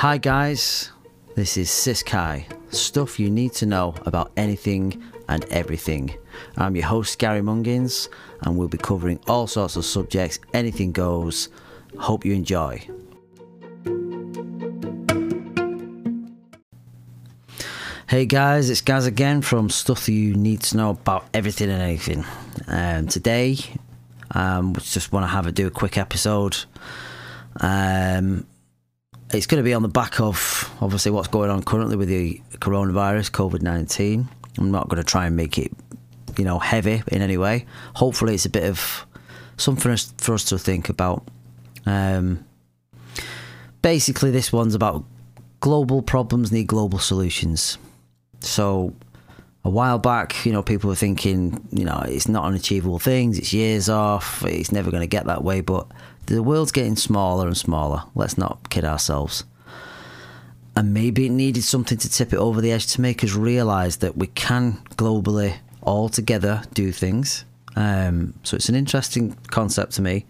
Hi guys, this is Siskai. Stuff you need to know about anything and everything. I'm your host Gary Mungins and we'll be covering all sorts of subjects, anything goes. Hope you enjoy. Hey guys, it's Gaz again from Stuff You Need to Know About Everything and Anything. Um, today, um, we just want to have a do a quick episode. Um, it's going to be on the back of obviously what's going on currently with the coronavirus, COVID nineteen. I'm not going to try and make it, you know, heavy in any way. Hopefully, it's a bit of something for us, for us to think about. Um, basically, this one's about global problems need global solutions. So, a while back, you know, people were thinking, you know, it's not unachievable things, it's years off, it's never going to get that way, but the world's getting smaller and smaller. Let's not kid ourselves. And maybe it needed something to tip it over the edge to make us realise that we can globally all together do things. Um, so it's an interesting concept to me.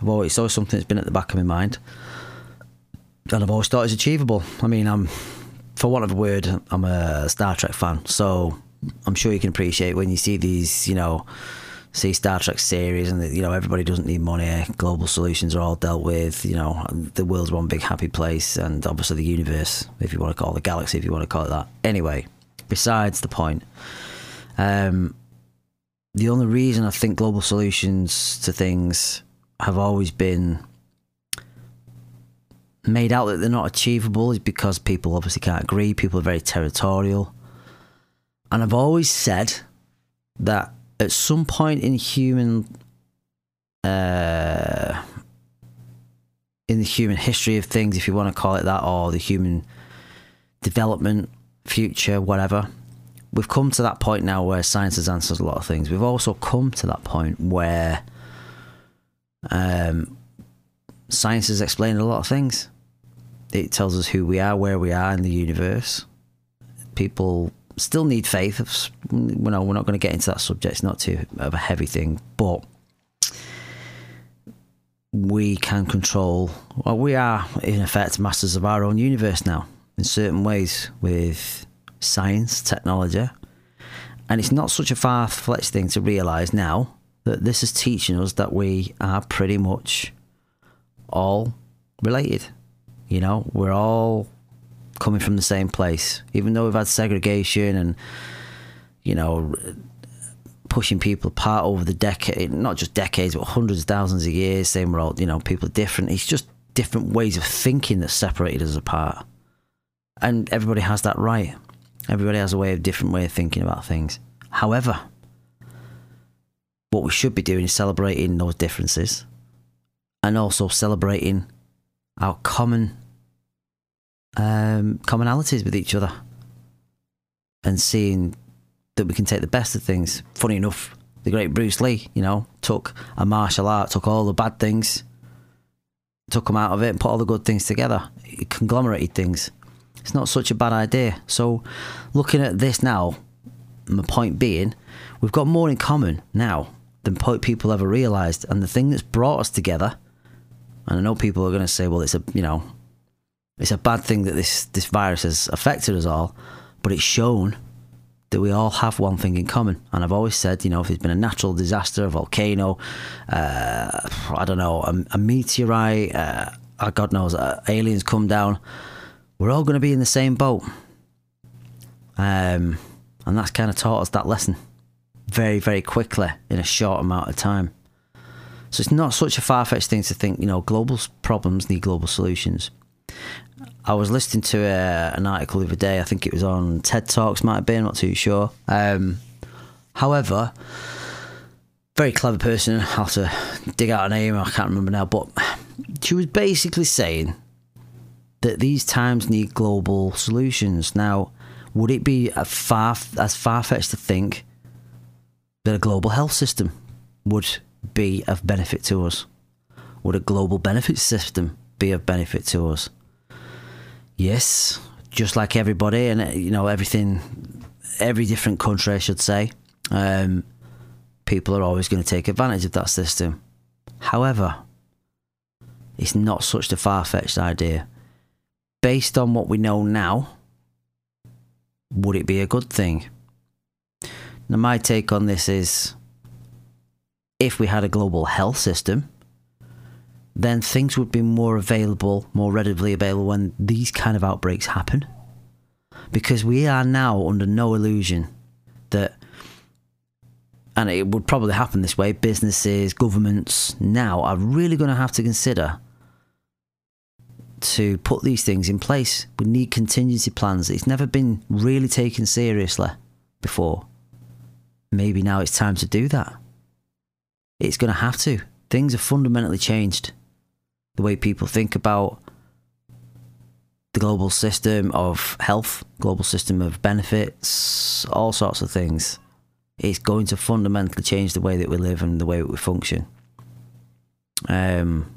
I've always, it's always something that's been at the back of my mind. And I've always thought it's achievable. I mean, I'm, for want of a word, I'm a Star Trek fan. So I'm sure you can appreciate when you see these, you know, see Star Trek series and you know everybody doesn't need money. Global solutions are all dealt with. You know the world's one big happy place, and obviously the universe, if you want to call it the galaxy, if you want to call it that. Anyway, besides the point, um, the only reason I think global solutions to things have always been made out that they're not achievable is because people obviously can't agree. People are very territorial. And I've always said that at some point in human uh, in the human history of things, if you want to call it that, or the human development, future, whatever, we've come to that point now where science has answered a lot of things. We've also come to that point where um, science has explained a lot of things. It tells us who we are, where we are in the universe. People still need faith. We're not going to get into that subject. It's not too of a heavy thing, but we can control. Well, we are in effect masters of our own universe now, in certain ways, with science, technology, and it's not such a far-fetched thing to realise now that this is teaching us that we are pretty much all related. You know, we're all coming from the same place. Even though we've had segregation and, you know, pushing people apart over the decade, not just decades, but hundreds of thousands of years, saying we're all, you know, people are different. It's just different ways of thinking that separated us apart. And everybody has that right. Everybody has a way of different way of thinking about things. However, what we should be doing is celebrating those differences and also celebrating our common um, commonalities with each other and seeing that we can take the best of things. Funny enough, the great Bruce Lee, you know, took a martial art, took all the bad things, took them out of it, and put all the good things together. He conglomerated things. It's not such a bad idea. So, looking at this now, my point being, we've got more in common now than people ever realised. And the thing that's brought us together, and I know people are going to say, well, it's a, you know, it's a bad thing that this, this virus has affected us all, but it's shown that we all have one thing in common. And I've always said, you know, if there's been a natural disaster, a volcano, uh, I don't know, a, a meteorite, uh, God knows, uh, aliens come down, we're all going to be in the same boat. Um, and that's kind of taught us that lesson very, very quickly in a short amount of time. So it's not such a far fetched thing to think, you know, global problems need global solutions. I was listening to a, an article the other day. I think it was on TED Talks, might have been. I'm not too sure. Um, however, very clever person. I'll have to dig out a name. I can't remember now. But she was basically saying that these times need global solutions. Now, would it be far as far fetched to think that a global health system would be of benefit to us? Would a global benefit system be of benefit to us? Yes, just like everybody, and you know everything, every different country, I should say. Um, people are always going to take advantage of that system. However, it's not such a far fetched idea. based on what we know now, would it be a good thing? Now, my take on this is if we had a global health system, then things would be more available, more readily available when these kind of outbreaks happen. Because we are now under no illusion that, and it would probably happen this way, businesses, governments now are really going to have to consider to put these things in place. We need contingency plans. It's never been really taken seriously before. Maybe now it's time to do that. It's going to have to. Things have fundamentally changed. The way people think about the global system of health, global system of benefits, all sorts of things. It's going to fundamentally change the way that we live and the way that we function. Um,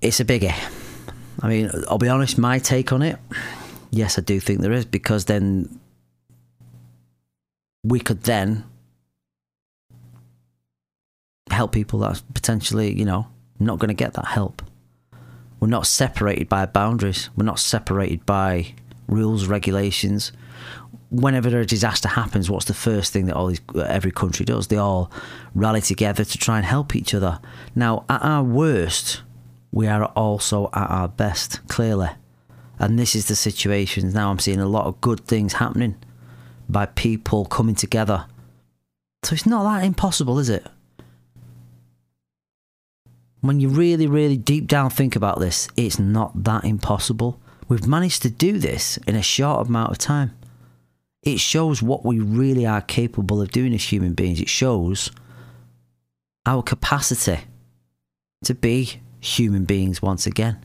it's a biggie. I mean, I'll be honest, my take on it, yes, I do think there is, because then we could then help people that potentially, you know, not going to get that help. We're not separated by boundaries. We're not separated by rules, regulations. Whenever a disaster happens, what's the first thing that all these, every country does? They all rally together to try and help each other. Now, at our worst, we are also at our best, clearly. And this is the situation. Now I'm seeing a lot of good things happening by people coming together. So it's not that impossible, is it? When you really, really deep down think about this, it's not that impossible. We've managed to do this in a short amount of time. It shows what we really are capable of doing as human beings. It shows our capacity to be human beings once again.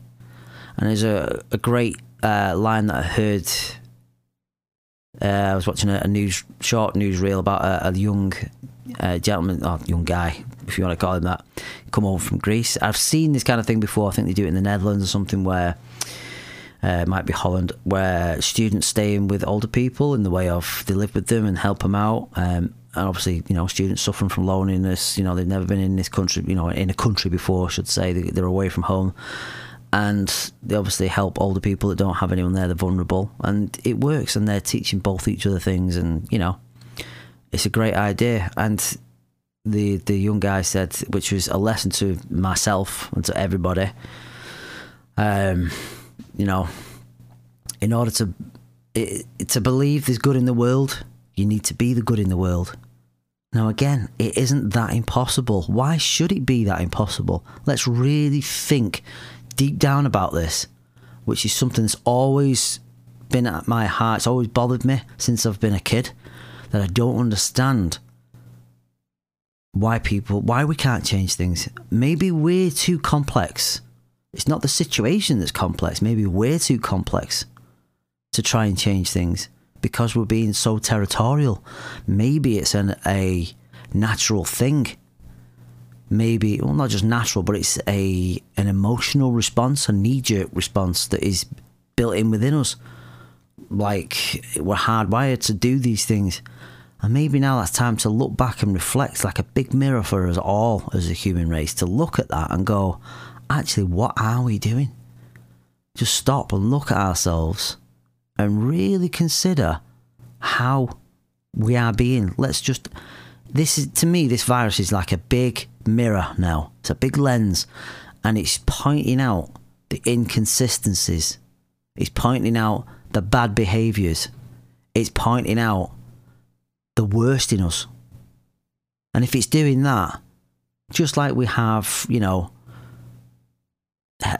And there's a, a great uh, line that I heard. Uh, I was watching a, a, news short news reel about a, a young uh, gentleman, or young guy, if you want to call him that, come over from Greece. I've seen this kind of thing before. I think they do it in the Netherlands or something where uh, it might be Holland, where students stay in with older people in the way of they live with them and help them out. Um, and obviously, you know, students suffering from loneliness. You know, they've never been in this country, you know, in a country before, I should say. They're away from home. And they obviously help older people that don't have anyone there, they're vulnerable. And it works. And they're teaching both each other things. And, you know, it's a great idea. And the, the young guy said, which was a lesson to myself and to everybody, um, you know, in order to to believe there's good in the world, you need to be the good in the world. Now, again, it isn't that impossible. Why should it be that impossible? Let's really think deep down about this, which is something that's always been at my heart. It's always bothered me since I've been a kid that I don't understand why people, why we can't change things. Maybe we're too complex. It's not the situation that's complex. Maybe we're too complex to try and change things because we're being so territorial. Maybe it's an, a natural thing. Maybe, well, not just natural, but it's a an emotional response, a knee jerk response that is built in within us. Like we're hardwired to do these things. And maybe now that's time to look back and reflect like a big mirror for us all as a human race to look at that and go, actually, what are we doing? Just stop and look at ourselves and really consider how we are being. Let's just. This is to me, this virus is like a big mirror now. It's a big lens, and it's pointing out the inconsistencies. It's pointing out the bad behaviours. It's pointing out the worst in us. And if it's doing that, just like we have, you know,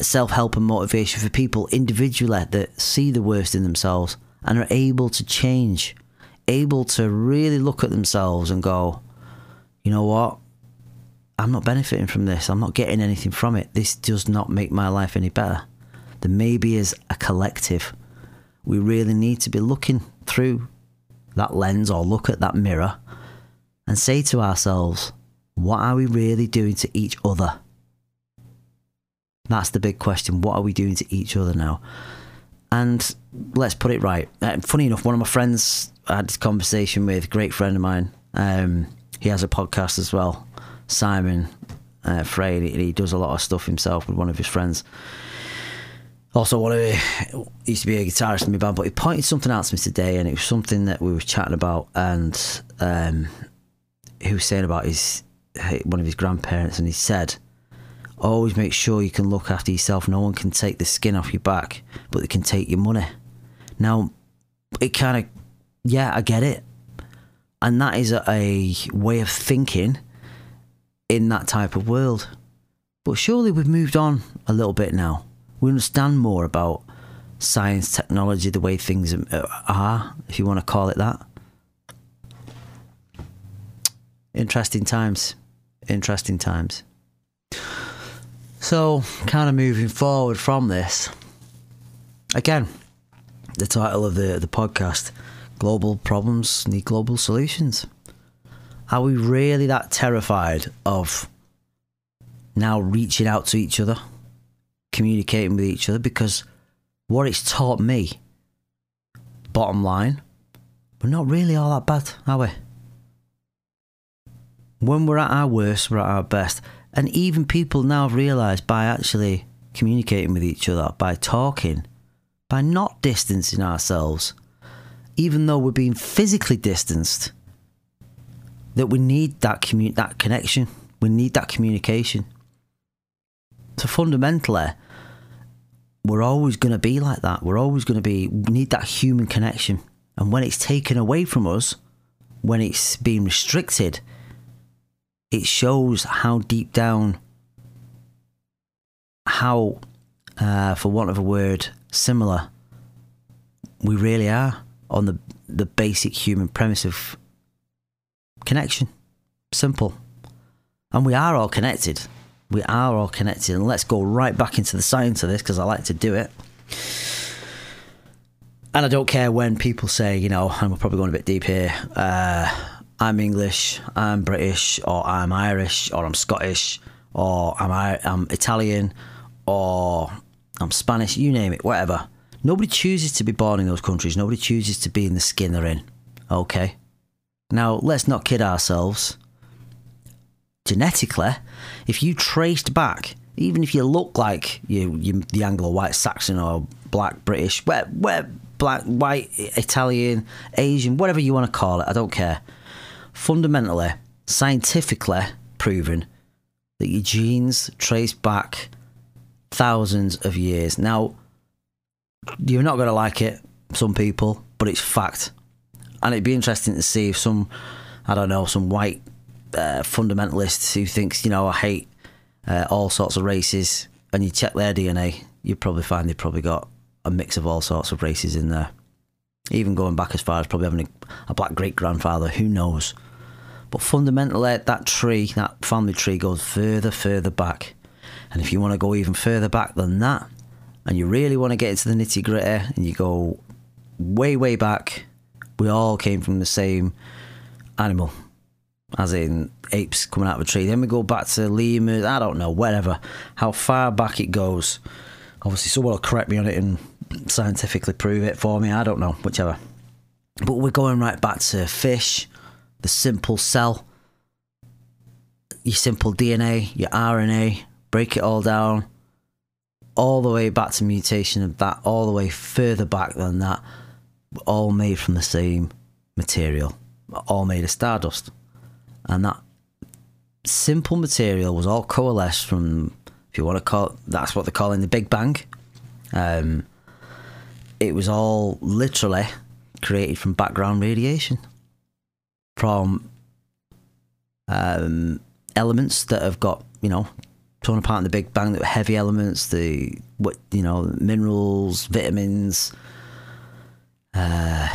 self help and motivation for people individually that see the worst in themselves and are able to change, able to really look at themselves and go, you know what? I'm not benefiting from this. I'm not getting anything from it. This does not make my life any better. Then maybe as a collective, we really need to be looking through that lens or look at that mirror and say to ourselves, what are we really doing to each other? That's the big question. What are we doing to each other now? And let's put it right. Uh, funny enough, one of my friends I had this conversation with, a great friend of mine. Um, he has a podcast as well, Simon uh, Frey, and he does a lot of stuff himself with one of his friends. Also, one of the, used to be a guitarist in my band, but he pointed something out to me today, and it was something that we were chatting about, and um, he was saying about his one of his grandparents, and he said, "Always make sure you can look after yourself. No one can take the skin off your back, but they can take your money." Now, it kind of, yeah, I get it, and that is a, a way of thinking in that type of world. But surely we've moved on a little bit now. We understand more about science, technology, the way things are, if you want to call it that. Interesting times. Interesting times. So, kind of moving forward from this, again, the title of the, the podcast Global Problems Need Global Solutions. Are we really that terrified of now reaching out to each other, communicating with each other? Because what it's taught me, bottom line, we're not really all that bad, are we? When we're at our worst, we're at our best. And even people now have realised by actually communicating with each other, by talking, by not distancing ourselves, even though we're being physically distanced, that we need that commu- that connection. We need that communication. So fundamentally, we're always going to be like that. We're always going to be we need that human connection. And when it's taken away from us, when it's being restricted, it shows how deep down, how, uh, for want of a word, similar we really are on the the basic human premise of connection. Simple. And we are all connected. We are all connected. And let's go right back into the science of this because I like to do it. And I don't care when people say, you know, and we're probably going a bit deep here. Uh, I'm English, I'm British, or I'm Irish, or I'm Scottish, or I'm, I'm Italian, or I'm Spanish, you name it, whatever. Nobody chooses to be born in those countries. Nobody chooses to be in the skin they're in. Okay? Now, let's not kid ourselves. Genetically, if you traced back, even if you look like you, you the Anglo white Saxon or black British, where, where black, white, Italian, Asian, whatever you want to call it, I don't care fundamentally, scientifically proven that your genes trace back thousands of years. Now, you're not going to like it, some people, but it's fact. And it'd be interesting to see if some, I don't know, some white uh, fundamentalist who thinks, you know, I hate uh, all sorts of races, and you check their DNA, you'd probably find they've probably got a mix of all sorts of races in there. Even going back as far as probably having a, a black great grandfather, who knows? But fundamentally, that tree, that family tree, goes further, further back. And if you want to go even further back than that, and you really want to get into the nitty gritty, and you go way, way back, we all came from the same animal, as in apes coming out of a tree. Then we go back to lemurs, I don't know, whatever, how far back it goes. Obviously, someone will correct me on it and scientifically prove it for me. I don't know, whichever. But we're going right back to fish, the simple cell, your simple DNA, your RNA, break it all down, all the way back to mutation of that, all the way further back than that, all made from the same material, all made of stardust. And that simple material was all coalesced from, if you want to call it, that's what they're calling the Big Bang. Um, it was all literally created from background radiation, from um, elements that have got, you know, torn apart in the Big Bang, that heavy elements, the what you know, minerals, vitamins, uh,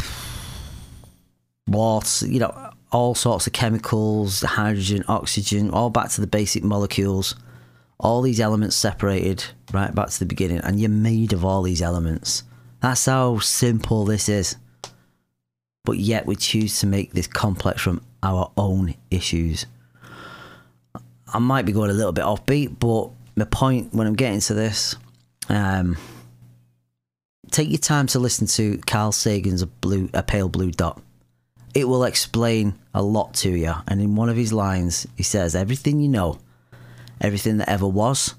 water, you know, all sorts of chemicals, hydrogen, oxygen, all back to the basic molecules. All these elements separated right back to the beginning, and you're made of all these elements. That's how simple this is. But yet we choose to make this complex from our own issues. I might be going a little bit offbeat, but my point when I'm getting to this, um, take your time to listen to Carl Sagan's a blue, a pale blue dot. It will explain a lot to you. And in one of his lines, he says, "Everything you know, everything that ever was,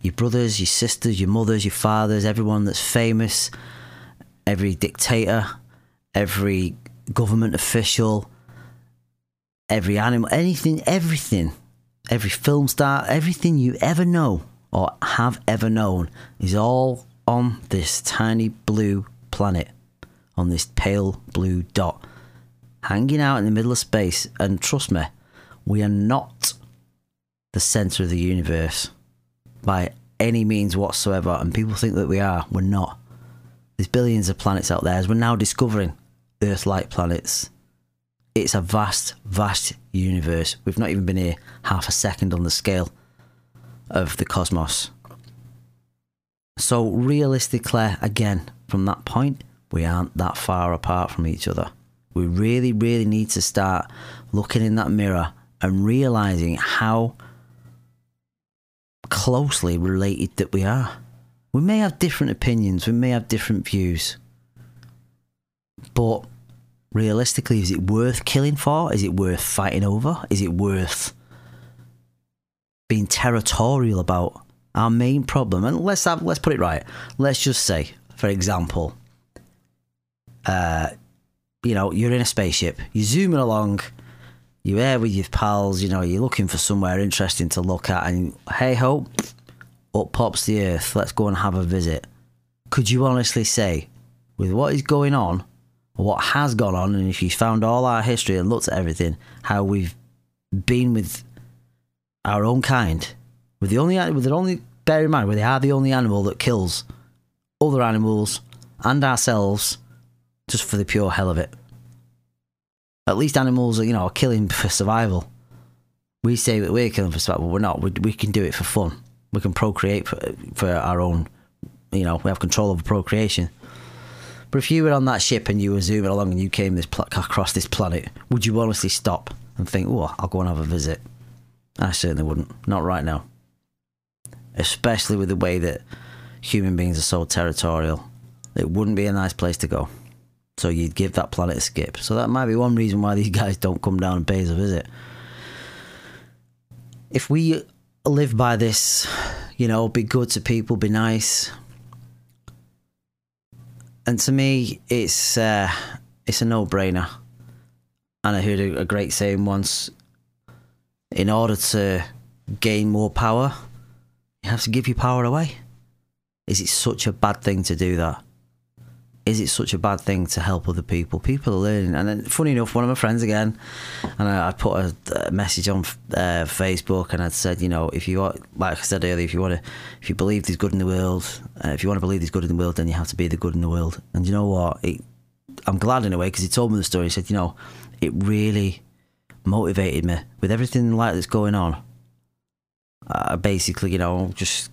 your brothers, your sisters, your mothers, your fathers, everyone that's famous, every dictator, every government official, every animal, anything, everything, every film star, everything you ever know or have ever known is all on this tiny blue planet, on this pale blue dot, hanging out in the middle of space. And trust me, we are not the center of the universe by any means whatsoever. And people think that we are. We're not. There's billions of planets out there, as we're now discovering Earth like planets. It's a vast, vast universe. We've not even been here half a second on the scale of the cosmos. So, realistically, again, from that point, we aren't that far apart from each other. We really, really need to start looking in that mirror and realizing how closely related that we are. We may have different opinions, we may have different views, but realistically, is it worth killing for? Is it worth fighting over? Is it worth being territorial about? Our main problem, and let's have let's put it right. Let's just say, for example, uh, you know, you're in a spaceship, you're zooming along, you're there with your pals, you know, you're looking for somewhere interesting to look at, and hey ho, up pops the Earth. Let's go and have a visit. Could you honestly say, with what is going on, what has gone on, and if you found all our history and looked at everything, how we've been with our own kind, with the only, with the only, bear in mind, we are the only animal that kills other animals and ourselves just for the pure hell of it. At least animals are, you know, are killing for survival. We say that we're killing for survival, but we're not. We, we can do it for fun. We can procreate for, for our own, you know, we have control over procreation. But if you were on that ship and you were zooming along and you came this pl- across this planet, would you honestly stop and think, oh, I'll go and have a visit? I certainly wouldn't. Not right now. Especially with the way that human beings are so territorial. It wouldn't be a nice place to go. So you'd give that planet a skip. So that might be one reason why these guys don't come down and pay us a visit. If we live by this, you know, be good to people, be nice. And to me, it's uh, it's a no-brainer. And I heard a, a great saying once: in order to gain more power, you have to give your power away. Is it such a bad thing to do that? Is it such a bad thing to help other people? People are learning. And then, funny enough, one of my friends again, and I, I put a, a, message on uh, Facebook and I'd said, you know, if you want, like I said earlier, if you want to, if you believe there's good in the world, uh, if you want to believe there's good in the world, then you have to be the good in the world. And you know what? It, I'm glad in a way because he told me the story. He said, you know, it really motivated me with everything like that's going on. I basically, you know, just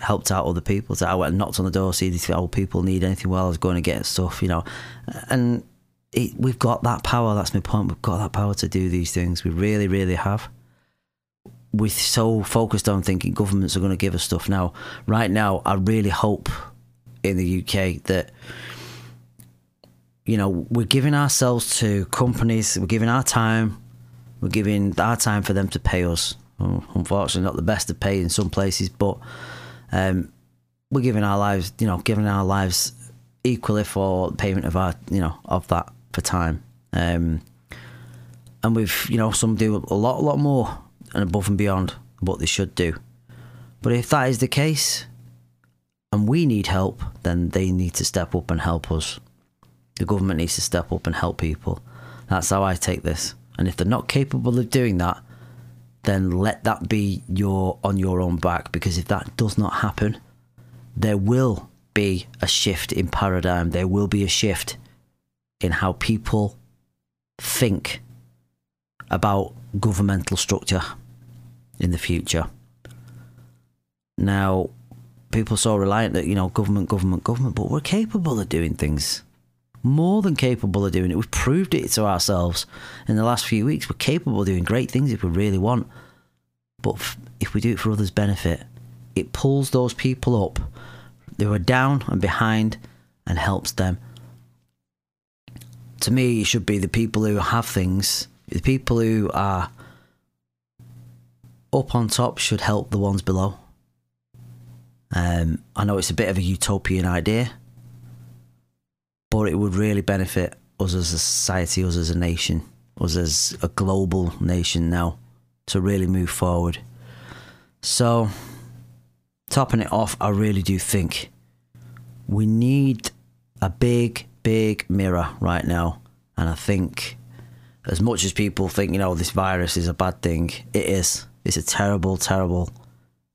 helped out other people. So I went and knocked on the door, see if old people need anything while I was going to get stuff, you know. And it, we've got that power. That's my point. We've got that power to do these things. We really, really have. We're so focused on thinking governments are going to give us stuff now. Right now, I really hope in the UK that you know we're giving ourselves to companies. We're giving our time. We're giving our time for them to pay us. Unfortunately, not the best of pay in some places, but um, we're giving our lives, you know, giving our lives equally for payment of our, you know, of that for time. Um, and we've, you know, some do a lot, a lot more and above and beyond what they should do. But if that is the case, and we need help, then they need to step up and help us. The government needs to step up and help people. That's how I take this. And if they're not capable of doing that, then let that be your on your own back because if that does not happen, there will be a shift in paradigm. There will be a shift in how people think about governmental structure in the future. Now, people are so reliant that, you know, government, government, government, but we're capable of doing things. More than capable of doing it. We've proved it to ourselves in the last few weeks. We're capable of doing great things if we really want. But if we do it for others' benefit, it pulls those people up who are down and behind and helps them. To me, it should be the people who have things, the people who are up on top should help the ones below. Um, I know it's a bit of a utopian idea, it would really benefit us as a society, us as a nation, us as a global nation now to really move forward. So, topping it off, I really do think we need a big, big mirror right now. And I think, as much as people think, you know, this virus is a bad thing, it is. It's a terrible, terrible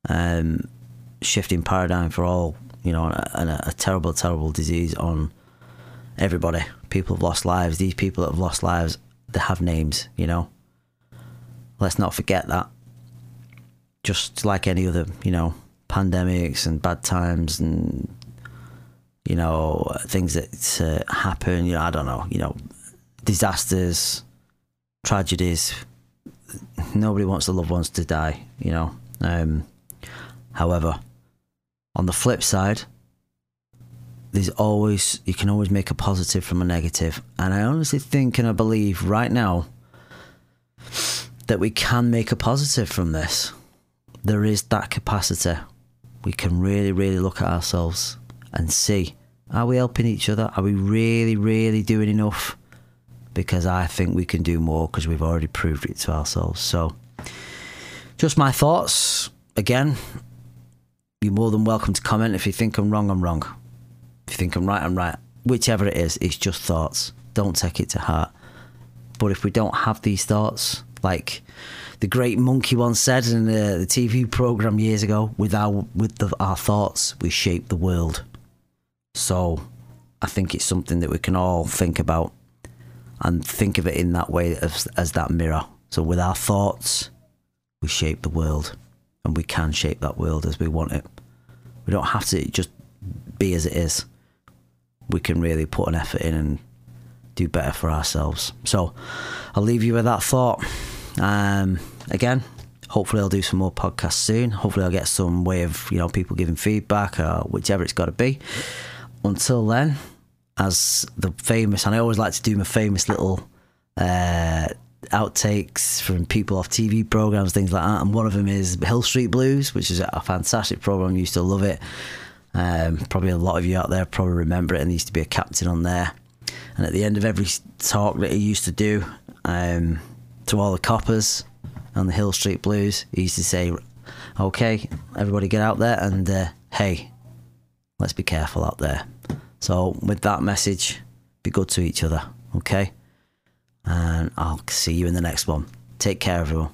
um, shifting paradigm for all, you know, and a, a terrible, terrible disease on everybody. People have lost lives. These people that have lost lives, they have names, you know. Let's not forget that. Just like any other, you know, pandemics and bad times and you know things that uh, happen. You know, I don't know. You know, disasters, tragedies. Nobody wants the loved ones to die. You know. Um, however, on the flip side, there's always you can always make a positive from a negative, and I honestly think and I believe right now that we can make a positive from this. There is that capacity. We can really, really look at ourselves and see are we helping each other? Are we really, really doing enough? Because I think we can do more because we've already proved it to ourselves. So, just my thoughts. Again, you're more than welcome to comment. If you think I'm wrong, I'm wrong. If you think I'm right, I'm right. Whichever it is, it's just thoughts. Don't take it to heart. But if we don't have these thoughts, like the great monkey once said in the, the TV program years ago, with our with the, our thoughts, we shape the world. So, I think it's something that we can all think about and think of it in that way as, as that mirror. So, with our thoughts, we shape the world, and we can shape that world as we want it. We don't have to just be as it is. We can really put an effort in and do better for ourselves. So, I'll leave you with that thought. Um, again, hopefully I'll do some more podcasts soon. Hopefully I'll get some way of you know people giving feedback or whichever it's got to be. Until then, as the famous, and I always like to do my famous little uh, outtakes from people off TV programs, things like that. And one of them is Hill Street Blues, which is a fantastic program. I used to love it. Um, probably a lot of you out there probably remember it, and there used to be a captain on there. And at the end of every talk that he used to do, um, to all the coppers on the Hill Street Blues, he used to say, "Okay, everybody, get out there, and uh, hey, let's be careful out there." So, with that message, be good to each other, okay? And I'll see you in the next one. Take care, everyone.